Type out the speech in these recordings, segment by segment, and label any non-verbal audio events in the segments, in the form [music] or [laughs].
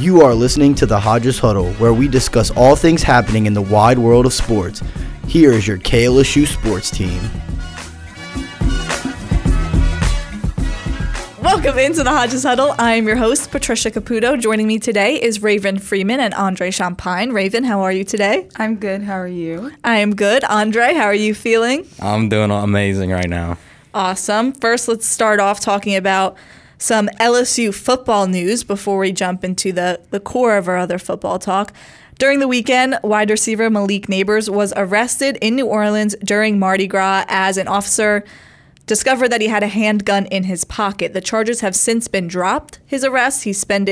You are listening to the Hodges Huddle, where we discuss all things happening in the wide world of sports. Here is your KLSU sports team. Welcome into the Hodges Huddle. I am your host, Patricia Caputo. Joining me today is Raven Freeman and Andre Champagne. Raven, how are you today? I'm good. How are you? I am good. Andre, how are you feeling? I'm doing amazing right now. Awesome. First, let's start off talking about some LSU football news before we jump into the, the core of our other football talk. During the weekend, wide receiver Malik Nabers was arrested in New Orleans during Mardi Gras as an officer discovered that he had a handgun in his pocket. The charges have since been dropped. His arrest, he spent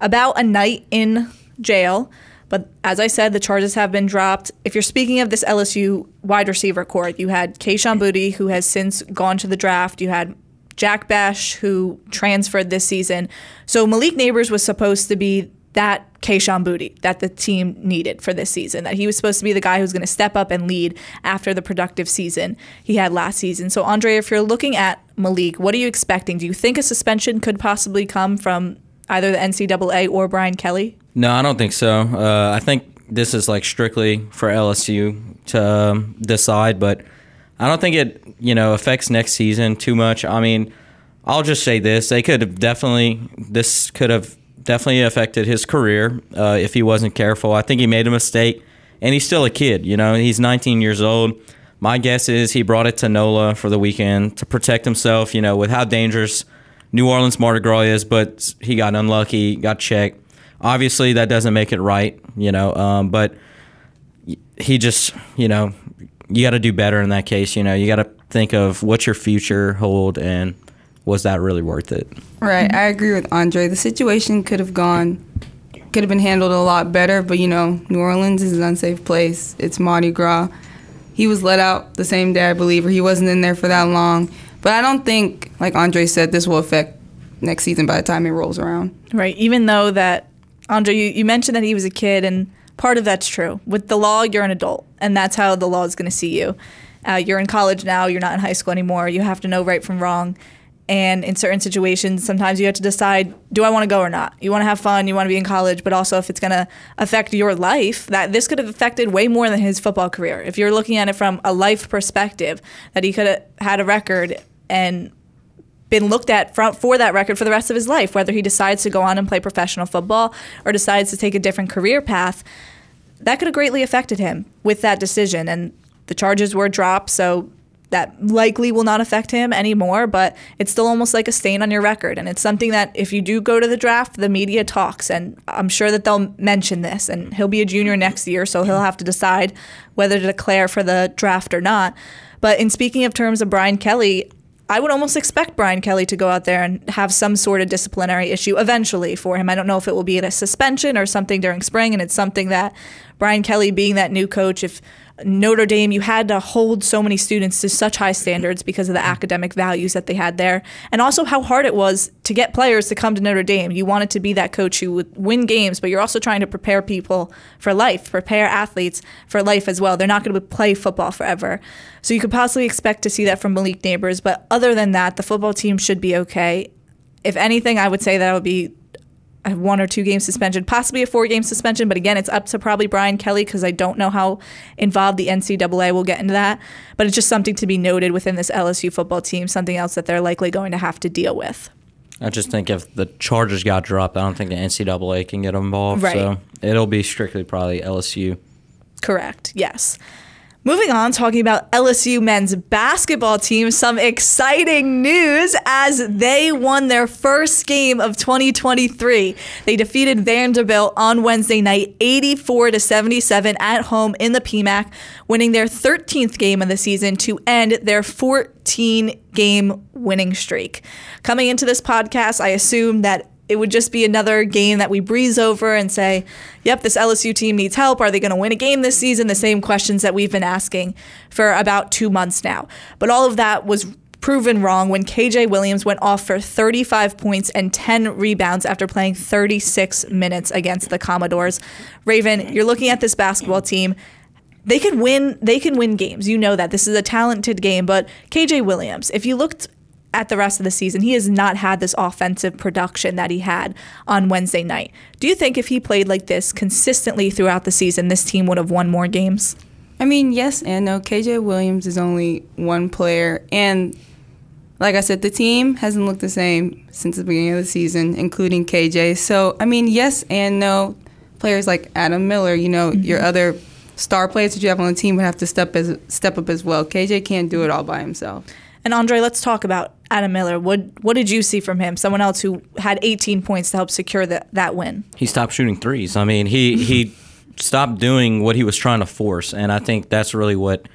about a night in jail. But as I said, the charges have been dropped. If you're speaking of this LSU wide receiver court, you had Kayshon Boutte, who has since gone to the draft. You had Jack Bech, who transferred this season. So Malik Nabers was supposed to be that Kayshon Boutte that the team needed for this season. That he was supposed to be the guy who's going to step up and lead after the productive season he had last season. So Andre, if you're looking at Malik, what are you expecting? Do you think a suspension could possibly come from either the NCAA or Brian Kelly? No, I don't think so. Uh, I think this is like strictly for LSU to um, decide, but I don't think it you know affects next season too much. I mean, I'll just say this: they could have definitely this could have definitely affected his career uh, if he wasn't careful. I think he made a mistake, and he's still a kid. You know, he's 19 years old. My guess is he brought it to NOLA for the weekend to protect himself. You know, with how dangerous New Orleans Mardi Gras is, but he got unlucky, got checked. Obviously, that doesn't make it right. You know, um, but he just, you know, you got to do better in that case. You know, you got to think of what's your future hold and was that really worth it? Right. I agree with Andre. The situation could have gone, could have been handled a lot better, but you know, New Orleans is an unsafe place. It's Mardi Gras. He was let out the same day, I believe, or he wasn't in there for that long. But I don't think, like Andre said, this will affect next season by the time it rolls around. Right. Even though that, Andre, you, you mentioned that he was a kid, and part of that's true. With the law, you're an adult, and that's how the law is going to see you. Uh, you're in college now, you're not in high school anymore. You have to know right from wrong. And in certain situations, sometimes you have to decide do I want to go or not? You want to have fun, you want to be in college, but also if it's going to affect your life, that this could have affected way more than his football career. If you're looking at it from a life perspective, that he could have had a record and been looked at for, for that record for the rest of his life, whether he decides to go on and play professional football or decides to take a different career path, that could have greatly affected him with that decision. And the charges were dropped, so that likely will not affect him anymore, but it's still almost like a stain on your record. And it's something that if you do go to the draft, the media talks, and I'm sure that they'll mention this. And he'll be a junior next year, so he'll have to decide whether to declare for the draft or not. But in speaking of terms of Brian Kelly, I would almost expect Brian Kelly to go out there and have some sort of disciplinary issue eventually for him. I don't know if it will be a suspension or something during spring, and it's something that Brian Kelly, being that new coach, if Notre Dame, you had to hold so many students to such high standards because of the academic values that they had there, and also how hard it was to get players to come to Notre Dame. You wanted to be that coach who would win games, but you're also trying to prepare people for life, prepare athletes for life as well. They're not going to play football forever. So you could possibly expect to see that from Malik Nabers, but other than that, the football team should be okay. If anything, I would say that would be a one or two game suspension, possibly a four game suspension. But again, it's up to probably Brian Kelly because I don't know how involved the NCAA will get into that. But it's just something to be noted within this LSU football team, something else that they're likely going to have to deal with. I just think if the charges got dropped, I don't think the NCAA can get involved. Right. So it'll be strictly probably LSU. Correct. Yes. Moving on, talking about LSU men's basketball team, some exciting news as they won their first game of 2023. They defeated Vanderbilt on Wednesday night, 84 to 77 at home in the PMAC, winning their 13th game of the season to end their 14 game winning streak. Coming into this podcast, I assume that it would just be another game that we breeze over and say, yep, this LSU team needs help. Are they going to win a game this season? The same questions that we've been asking for about two months now. But all of that was proven wrong when KJ Williams went off for 35 points and 10 rebounds after playing 36 minutes against the Commodores. Raven, you're looking at this basketball team. They can win they can win games. You know that. This is a talented game, but KJ Williams, if you looked at the rest of the season, he has not had this offensive production that he had on Wednesday night. Do you think if he played like this consistently throughout the season, this team would have won more games? I mean, yes and no. KJ Williams is only one player, and like I said, the team hasn't looked the same since the beginning of the season, including KJ. So, I mean, yes and no. Players like Adam Miller, you know, your mm-hmm. other star players that you have on the team would have to step as step up as well. KJ can't do it all by himself. And Andre, let's talk about Adam Miller. What what did you see from him? Someone else who had 18 points to help secure that that win. He stopped shooting threes. I mean, he he stopped doing what he was trying to force, and I think that's really what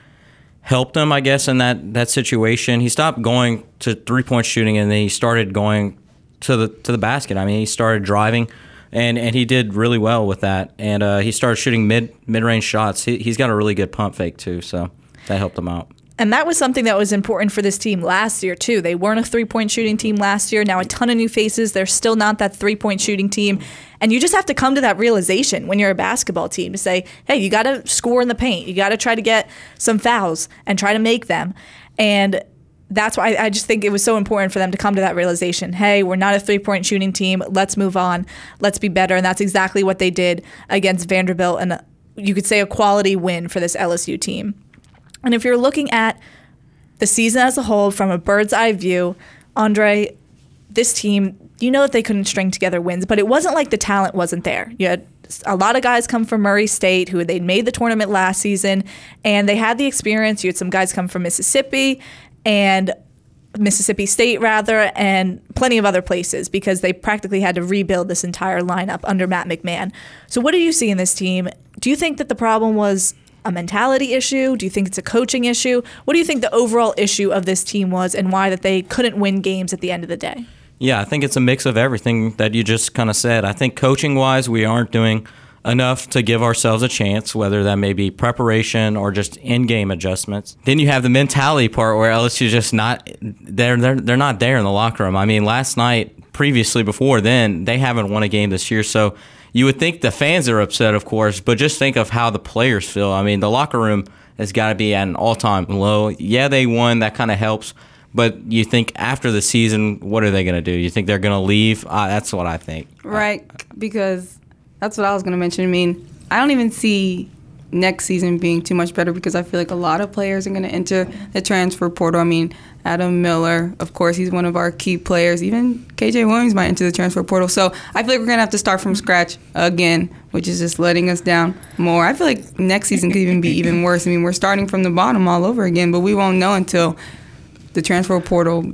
helped him, I guess, in that that situation. He stopped going to three point shooting, and then he started going to the to the basket. I mean, he started driving. And, and he did really well with that, and uh, he started shooting mid mid range shots. He, he's got a really good pump fake too, so that helped him out. And that was something that was important for this team last year, too. They weren't a three point shooting team last year. Now, a ton of new faces. They're still not that three point shooting team. And you just have to come to that realization when you're a basketball team to say, hey, you got to score in the paint. You got to try to get some fouls and try to make them. And that's why I just think it was so important for them to come to that realization. Hey, we're not a three point shooting team. Let's move on. Let's be better. And that's exactly what they did against Vanderbilt. And uh, you could say a quality win for this LSU team. And if you're looking at the season as a whole from a bird's eye view, Andre, this team, you know that they couldn't string together wins, but it wasn't like the talent wasn't there. You had a lot of guys come from Murray State who they'd made the tournament last season and they had the experience. You had some guys come from Mississippi and Mississippi State rather, and plenty of other places because they practically had to rebuild this entire lineup under Matt McMahon. So, what do you see in this team? Do you think that the problem was a mentality issue? Do you think it's a coaching issue? What do you think the overall issue of this team was, and why that they couldn't win games at the end of the day? Yeah, I think it's a mix of everything that you just kind of said. I think coaching wise, we aren't doing enough to give ourselves a chance, whether that may be preparation or just in-game adjustments. Then you have the mentality part where LSU just not they're they're they're not there in the locker room. I mean, last night, previously before then, they haven't won a game this year, so you would think the fans are upset, of course, but just think of how the players feel. I mean, the locker room has got to be at an all-time low. Yeah, they won, that kind of helps. But you think after the season, what are they going to do? You think they're going to leave? Uh, that's what I think. Right, because that's what I was going to mention. I mean, I don't even see next season being too much better because I feel like a lot of players are going to enter the transfer portal. I mean, Adam Miller, of course, he's one of our key players. Even KJ Williams might enter the transfer portal. So I feel like we're going to have to start from scratch again, which is just letting us down more. I feel like next season could even be even worse. I mean, we're starting from the bottom all over again, but we won't know until the transfer portal.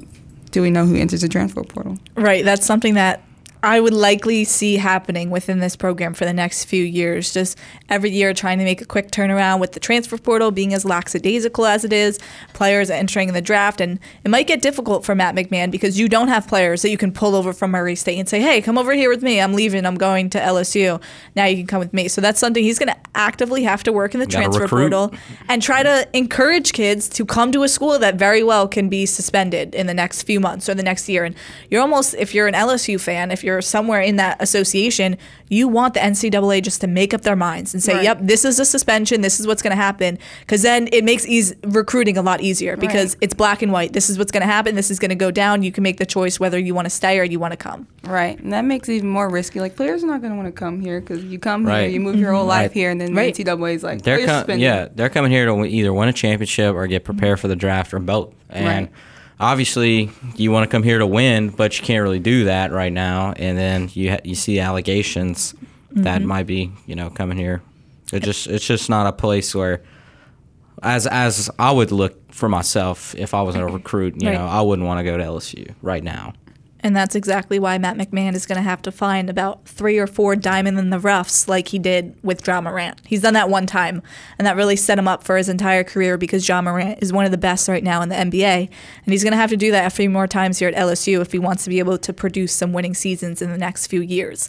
Do we know who enters the transfer portal? Right. That's something that I would likely see happening within this program for the next few years. Just every year trying to make a quick turnaround with the transfer portal being as lackadaisical as it is, players entering the draft. And it might get difficult for Matt McMahon because you don't have players that you can pull over from Murray State and say, hey, come over here with me. I'm leaving. I'm going to LSU. Now you can come with me. So that's something he's going to actively have to work in the transfer recruit. portal and try to encourage kids to come to a school that very well can be suspended in the next few months or the next year. And you're almost, if you're an LSU fan, if you're somewhere in that association, you want the NCAA just to make up their minds and say, Right. "Yep, this is a suspension. This is what's going to happen." Because then it makes eas recruiting a lot easier because Right. it's black and white. This is what's going to happen. This is going to go down. You can make the choice whether you want to stay or you want to come. Right, and that makes it even more risky. Like players are not going to want to come here because you come here, you move your whole mm-hmm. life Right. here, and then Right. the NCAA is like, They're "Oh, com- yeah, they're coming here to either win a championship or get prepared for the draft or both. And Right. Obviously, you want to come here to win, but you can't really do that right now. And then you ha- you see allegations that Mm-hmm. might be you know coming here. It just it's just not a place where, as as I would look for myself if I was a recruit, you Right. know, I wouldn't want to go to LSU right now. And that's exactly why Matt McMahon is going to have to find about three or four diamond in the roughs like he did with Ja Morant. He's done that one time, and that really set him up for his entire career because Ja Morant is one of the best right now in the NBA. And he's going to have to do that a few more times here at LSU if he wants to be able to produce some winning seasons in the next few years.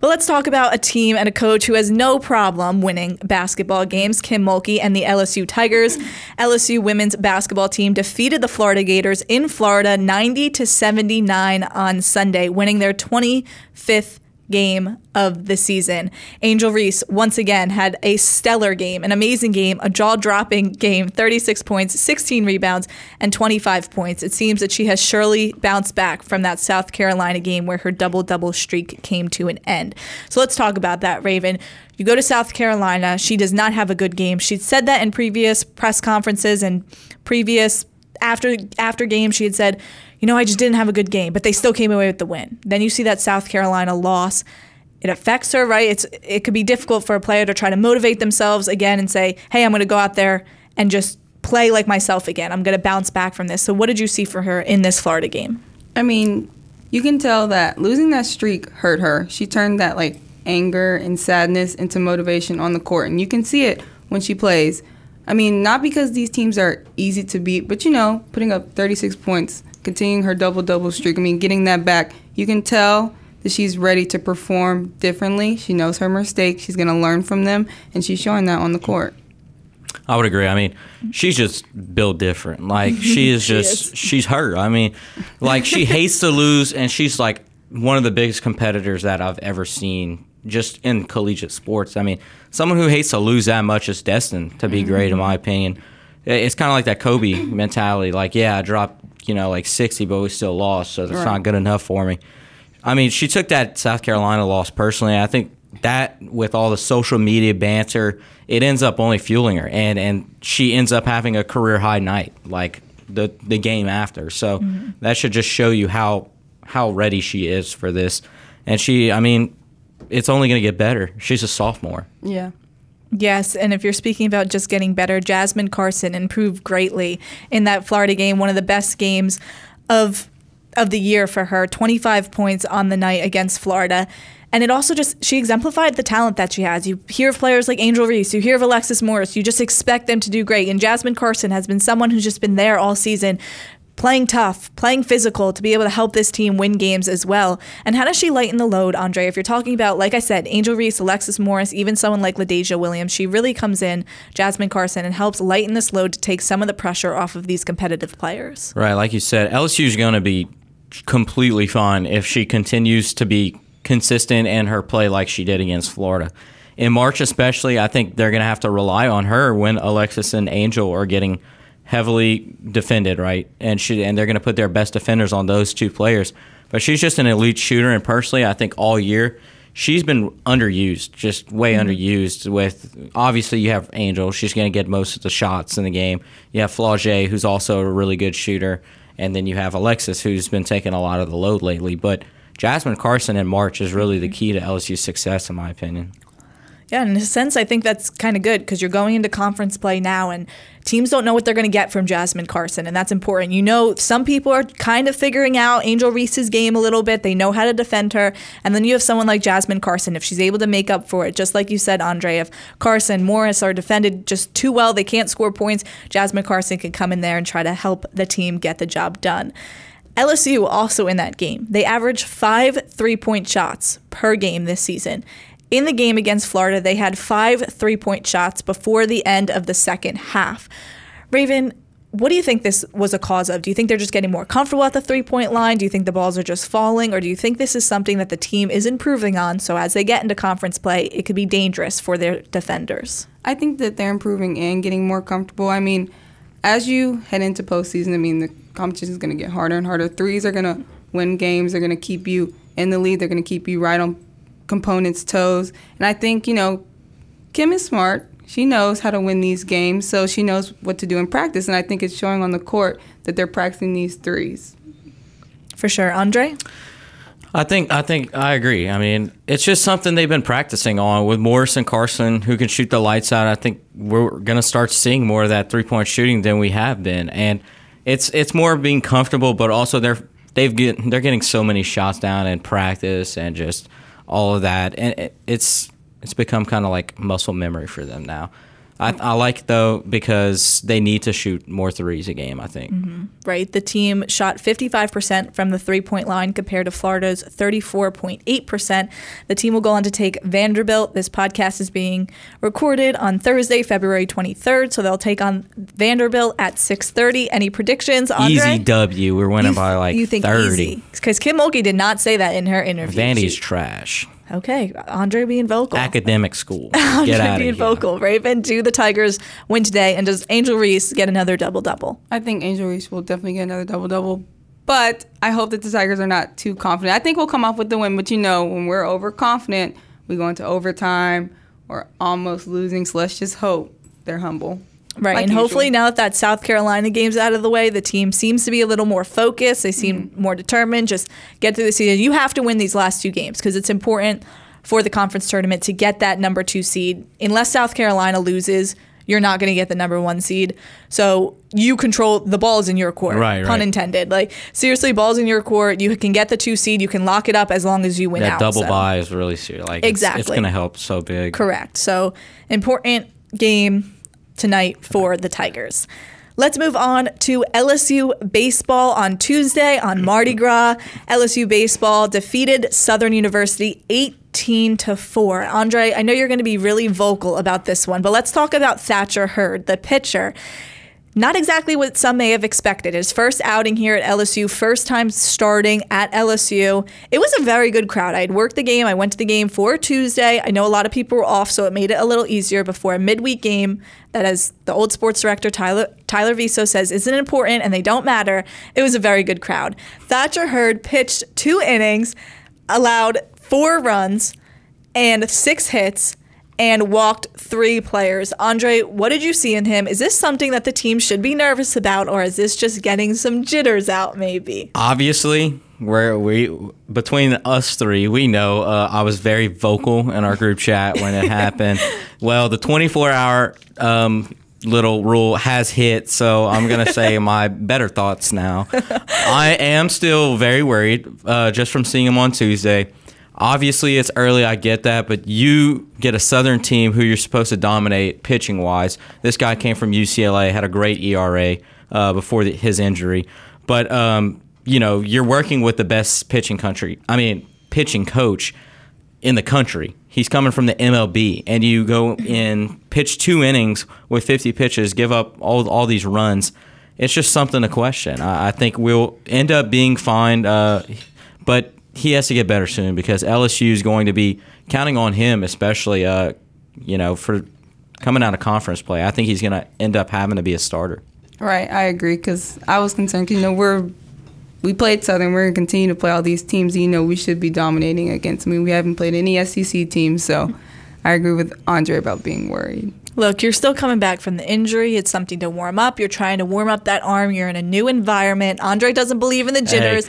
But let's talk about a team and a coach who has no problem winning basketball games. Kim Mulkey and the LSU Tigers. LSU women's basketball team defeated the Florida Gators in Florida 90 to 79 on Sunday, winning their 25th game of the season. Angel Reese once again had a stellar game, an amazing game, a jaw dropping game 36 points, 16 rebounds, and 25 points. It seems that she has surely bounced back from that South Carolina game where her double double streak came to an end. So let's talk about that, Raven. You go to South Carolina, she does not have a good game. She'd said that in previous press conferences and previous after after games she had said you know, I just didn't have a good game, but they still came away with the win. Then you see that South Carolina loss. It affects her, right? It's it could be difficult for a player to try to motivate themselves again and say, "Hey, I'm going to go out there and just play like myself again. I'm going to bounce back from this." So, what did you see for her in this Florida game? I mean, you can tell that losing that streak hurt her. She turned that like anger and sadness into motivation on the court, and you can see it when she plays. I mean, not because these teams are easy to beat, but you know, putting up 36 points continuing her double double streak. I mean, getting that back, you can tell that she's ready to perform differently. She knows her mistakes. She's going to learn from them, and she's showing that on the court. I would agree. I mean, she's just built different. Like [laughs] she is just she is. she's her. I mean, like she [laughs] hates to lose, and she's like one of the biggest competitors that I've ever seen just in collegiate sports. I mean, someone who hates to lose that much is destined to be mm-hmm. great, in my opinion. It's kind of like that Kobe mentality. Like, yeah, I dropped you know, like 60, but we still lost, so that's right. not good enough for me. I mean, she took that South Carolina loss personally. I think that with all the social media banter, it ends up only fueling her, and and she ends up having a career high night, like the the game after. So mm-hmm. that should just show you how how ready she is for this. And she, I mean, it's only going to get better. She's a sophomore. Yeah. Yes, and if you're speaking about just getting better, Jasmine Carson improved greatly in that Florida game, one of the best games of of the year for her, 25 points on the night against Florida. And it also just, she exemplified the talent that she has. You hear of players like Angel Reese, you hear of Alexis Morris, you just expect them to do great. And Jasmine Carson has been someone who's just been there all season, playing tough, playing physical to be able to help this team win games as well. And how does she lighten the load, Andre? If you're talking about, like I said, Angel Reese, Alexis Morris, even someone like LaDazhia Williams, she really comes in, Jasmine Carson, and helps lighten this load to take some of the pressure off of these competitive players. Right, like you said, LSU is going to be completely fine if she continues to be consistent in her play like she did against Florida. In March, especially, I think they're going to have to rely on her when Alexis and Angel are getting – heavily defended, right? And she and they're going to put their best defenders on those two players. But she's just an elite shooter, and personally, I think all year she's been underused, just way mm-hmm. underused. With obviously you have Angel, she's going to get most of the shots in the game. You have Flau'jae, who's also a really good shooter, and then you have Alexis, who's been taking a lot of the load lately. But Jasmine Carson in March is really the key to LSU's success, in my opinion. Yeah, in a sense, I think that's kind of good because you're going into conference play now, and teams don't know what they're going to get from Jasmine Carson, and that's important. You know, some people are kind of figuring out Angel Reese's game a little bit. They know how to defend her, and then you have someone like Jasmine Carson. If she's able to make up for it, just like you said, Andre, if Carson, Morris are defended just too well, they can't score points. Jasmine Carson can come in there and try to help the team get the job done. LSU also in that game. They average five three point shots per game this season. In the game against Florida, they had five three point shots before the end of the second half. Raven, what do you think this was a cause of? Do you think they're just getting more comfortable at the three point line? Do you think the balls are just falling? Or do you think this is something that the team is improving on so as they get into conference play, it could be dangerous for their defenders? I think that they're improving and getting more comfortable. I mean, as you head into postseason, I mean, the competition is going to get harder and harder. Threes are going to win games, they're going to keep you in the lead, they're going to keep you right on components' toes. And I think, you know, Kim is smart. She knows how to win these games, so she knows what to do in practice. And I think it's showing on the court that they're practicing these threes. For sure. Andre? I think I think I agree. I mean, it's just something they've been practicing on with Morris and Carson, who can shoot the lights out. I think we're gonna start seeing more of that three point shooting than we have been, and it's it's more being comfortable, but also they're they've get they're getting so many shots down in practice and just all of that, and it's it's become kind of like muscle memory for them now. I, I, like though because they need to shoot more threes a game. I think. Mm-hmm. Right. The team shot 55% from the three point line compared to Florida's 34.8%. The team will go on to take Vanderbilt. This podcast is being recorded on Thursday, February 23rd. So they'll take on Vanderbilt at 6:30. Any predictions? Andre? Easy W. We're winning by like you think 30. Because Kim Mulkey did not say that in her interview. Vandy's she, trash. Okay, Andre being vocal. Academic school. [laughs] Andre Get out of being here. vocal. Raven, do the Tigers win today? And does Angel Reese get another double double? I think Angel Reese will definitely get another double double. But I hope that the Tigers are not too confident. I think we'll come off with the win, but you know, when we're overconfident, we go into overtime or almost losing. So let's just hope they're humble. Right. Like and hopefully usual. now that that South Carolina game's out of the way, the team seems to be a little more focused. They seem Mm-hmm. more determined. Just get through the season. You have to win these last two games because it's important for the conference tournament to get that number two seed. Unless South Carolina loses, you're not going to get the number one seed. So you control the ball's in your court. Right, Pun right. intended. Like seriously, ball's in your court. You can get the two seed. You can lock it up as long as you win That out. double So- buy is really serious. Like it's- It's, going to help so big. Correct. So important game tonight for the Tigers. Let's move on to LSU baseball on Tuesday on Mardi Gras. LSU baseball defeated Southern University 18 to 4. Andre, I know you're going to be really vocal about this one, but let's talk about Thatcher Hurd, the pitcher. Not exactly what some may have expected. His first outing here at LSU, first time starting at LSU. It was a very good crowd. I had worked the game. I went to the game for Tuesday. I know a lot of people were off, so it made it a little easier before a midweek game that, as the old sports director Tyler Tyler Viso says, isn't important and they don't matter. It was a very good crowd. Thatcher Hurd pitched two innings, allowed four runs and six hits and walked three players. Andre, what did you see in him? Is this something that the team should be nervous about, or is this just getting some jitters out, maybe? Obviously, where we between us three, we know uh, I was very vocal in our group chat when it happened. [laughs] Well, the 24 hour um, little rule has hit, so I'm gonna say [laughs] my better thoughts now. I am still very worried uh, just from seeing him on Tuesday. Obviously, it's early. I get that, but you get a Southern team who you're supposed to dominate pitching wise. This guy came from UCLA, had a great ERA uh, before the, his injury, but um, you know you're working with the best pitching country. I mean, pitching coach in the country. He's coming from the MLB, and you go in pitch two innings with 50 pitches, give up all all these runs. It's just something to question. I, I think we'll end up being fine, uh, but he has to get better soon because LSU is going to be counting on him, especially uh, you know for coming out of conference play. I think he's going to end up having to be a starter. Right, I agree because I was concerned. You know, we're we played Southern. We're gonna continue to play all these teams. You know, we should be dominating against. I mean, we haven't played any SEC teams, so I agree with Andre about being worried. Look, you're still coming back from the injury. It's something to warm up. You're trying to warm up that arm. You're in a new environment. Andre doesn't believe in the jitters.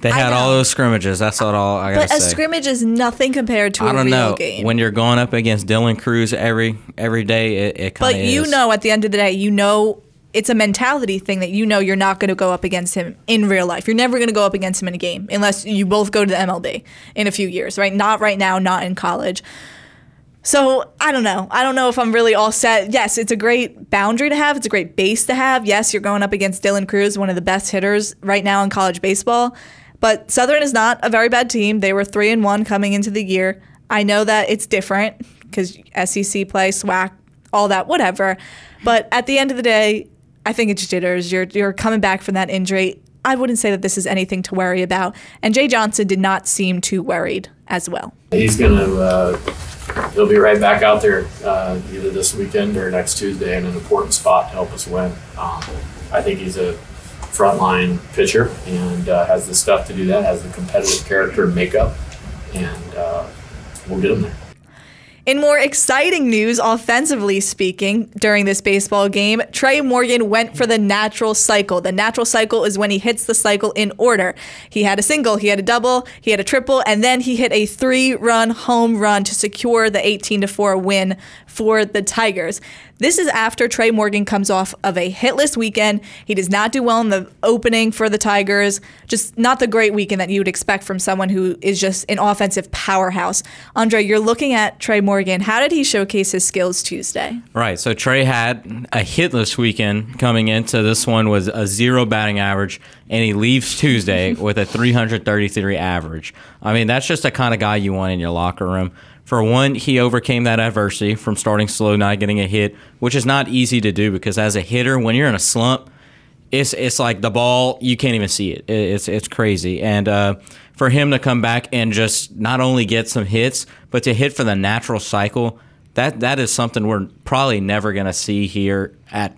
They had all those scrimmages. That's all I gotta But a say. scrimmage is nothing compared to a I don't real know. game. When you're going up against Dylan Crews every every day, it, it kind but you is. know, at the end of the day, you know it's a mentality thing that you know you're not going to go up against him in real life. You're never going to go up against him in a game unless you both go to the MLB in a few years, right? Not right now, not in college. So I don't know. I don't know if I'm really all set. Yes, it's a great boundary to have. It's a great base to have. Yes, you're going up against Dylan Crews, one of the best hitters right now in college baseball. But Southern is not a very bad team. They were three and one coming into the year. I know that it's different because SEC play, SWAC, all that, whatever. But at the end of the day, I think it's jitters. You're you're coming back from that injury. I wouldn't say that this is anything to worry about. And Jay Johnson did not seem too worried as well. He's gonna uh, he'll be right back out there uh, either this weekend or next Tuesday in an important spot to help us win. Um, I think he's a frontline pitcher and uh, has the stuff to do that. Has the competitive character and makeup, and uh, we'll get him there. In more exciting news, offensively speaking, during this baseball game, Trey Morgan went for the natural cycle. The natural cycle is when he hits the cycle in order. He had a single, he had a double, he had a triple, and then he hit a three run home run to secure the 18 4 win for the Tigers. This is after Trey Morgan comes off of a hitless weekend. He does not do well in the opening for the Tigers. Just not the great weekend that you would expect from someone who is just an offensive powerhouse. Andre, you're looking at Trey Morgan. How did he showcase his skills Tuesday? Right. So Trey had a hitless weekend coming into this one was a zero batting average, and he leaves Tuesday [laughs] with a 333 average. I mean, that's just the kind of guy you want in your locker room. For one, he overcame that adversity from starting slow, not getting a hit, which is not easy to do because as a hitter, when you're in a slump, it's it's like the ball you can't even see it. It- It's it's crazy. And uh, for him to come back and just not only get some hits, but to hit for the natural cycle, that that is something we're probably never going to see here at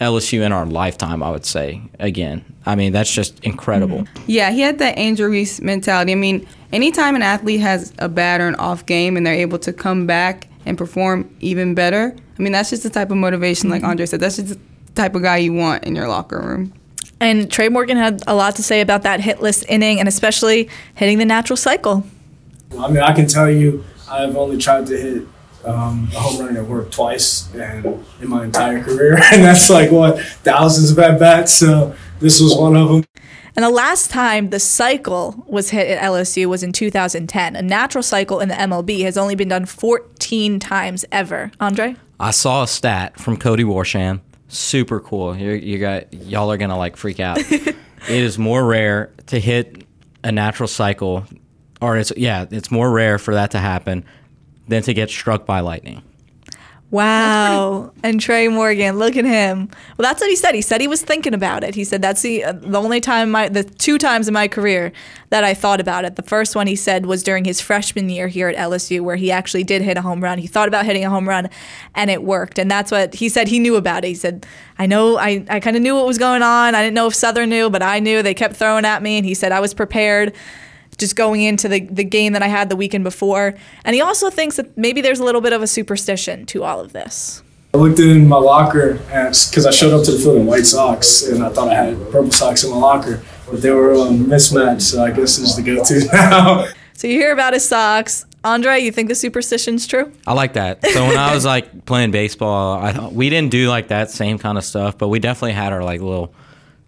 LSU in our lifetime. I would say again. I mean, that's just incredible. Mm-hmm. Yeah, he had that Angel Reese mentality. I mean, anytime an athlete has a bad or an off game and they're able to come back and perform even better, I mean, that's just the type of motivation, like mm-hmm. Andre said, that's just the type of guy you want in your locker room. And Trey Morgan had a lot to say about that hitless inning and especially hitting the natural cycle. I mean, I can tell you, I've only tried to hit um, a home run at work twice and in my entire career, [laughs] and that's like what thousands of at bats. So this was one of them. And the last time the cycle was hit at LSU was in 2010. A natural cycle in the MLB has only been done 14 times ever. Andre? I saw a stat from Cody Worsham. Super cool. You, you got y'all are gonna like freak out. [laughs] it is more rare to hit a natural cycle, or it's yeah, it's more rare for that to happen than to get struck by lightning. Wow. And Trey Morgan, look at him. Well, that's what he said. He said he was thinking about it. He said that's the uh, the only time my the two times in my career that I thought about it. The first one he said was during his freshman year here at LSU where he actually did hit a home run. He thought about hitting a home run and it worked. And that's what he said he knew about it. He said, "I know I I kind of knew what was going on. I didn't know if Southern knew, but I knew. They kept throwing at me and he said I was prepared." Just going into the, the game that I had the weekend before. And he also thinks that maybe there's a little bit of a superstition to all of this. I looked in my locker because I showed up to the field in white socks and I thought I had purple socks in my locker, but they were um, mismatched. So I guess this is the go-to [laughs] now. So you hear about his socks. Andre, you think the superstition's true? I like that. So when I was like [laughs] playing baseball, I we didn't do like that same kind of stuff, but we definitely had our like little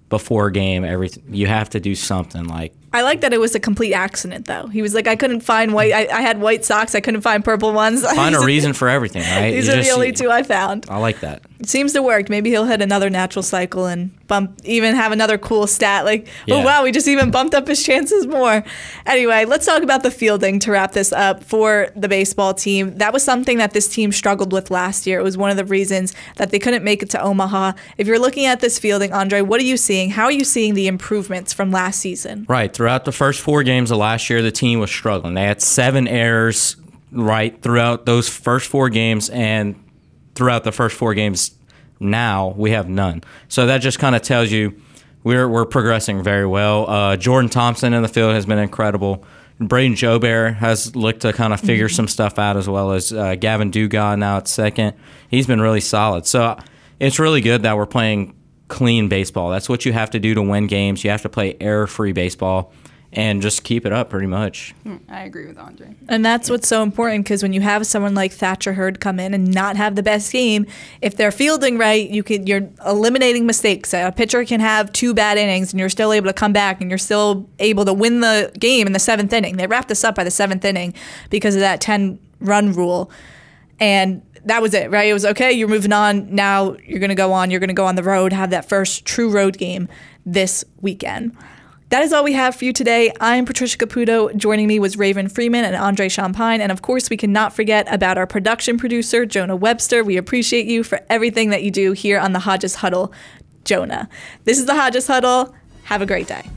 before game Every You have to do something like I like that it was a complete accident, though. He was like, I couldn't find white. I, I had white socks. I couldn't find purple ones. [laughs] find a reason for everything, right? These You are just- the only two I found. I like that. It seems to work. Maybe he'll hit another natural cycle and bump, even have another cool stat. Like, oh wow, we just even bumped up his chances more. Anyway, let's talk about the fielding to wrap this up for the baseball team. That was something that this team struggled with last year. It was one of the reasons that they couldn't make it to Omaha. If you're looking at this fielding, Andre, what are you seeing? How are you seeing the improvements from last season? Right. Throughout the first four games of last year, the team was struggling. They had seven errors right throughout those first four games, and throughout the first four games now, we have none. So that just kind of tells you we're, we're progressing very well. Uh, Jordan Thompson in the field has been incredible. Brayden Jobert has looked to kind of figure some stuff out as well as uh, Gavin Dugas now at second. He's been really solid. So it's really good that we're playing clean baseball. That's what you have to do to win games. You have to play error free baseball and just keep it up pretty much. Hmm, I agree with Andre. And that's what's so important because when you have someone like Thatcher Hurd come in and not have the best game, if they're fielding right, you can you're eliminating mistakes. A pitcher can have two bad innings and you're still able to come back and you're still able to win the game in the seventh inning. They wrapped this up by the seventh inning because of that ten run rule. And that was it, right? It was okay, you're moving on. Now you're going to go on. You're going to go on the road, have that first true road game this weekend. That is all we have for you today. I'm Patricia Caputo. Joining me was Raven Freeman and Andre Champagne. And of course, we cannot forget about our production producer, Jonah Webster. We appreciate you for everything that you do here on the Hodges Huddle. Jonah. This is the Hodges Huddle. Have a great day.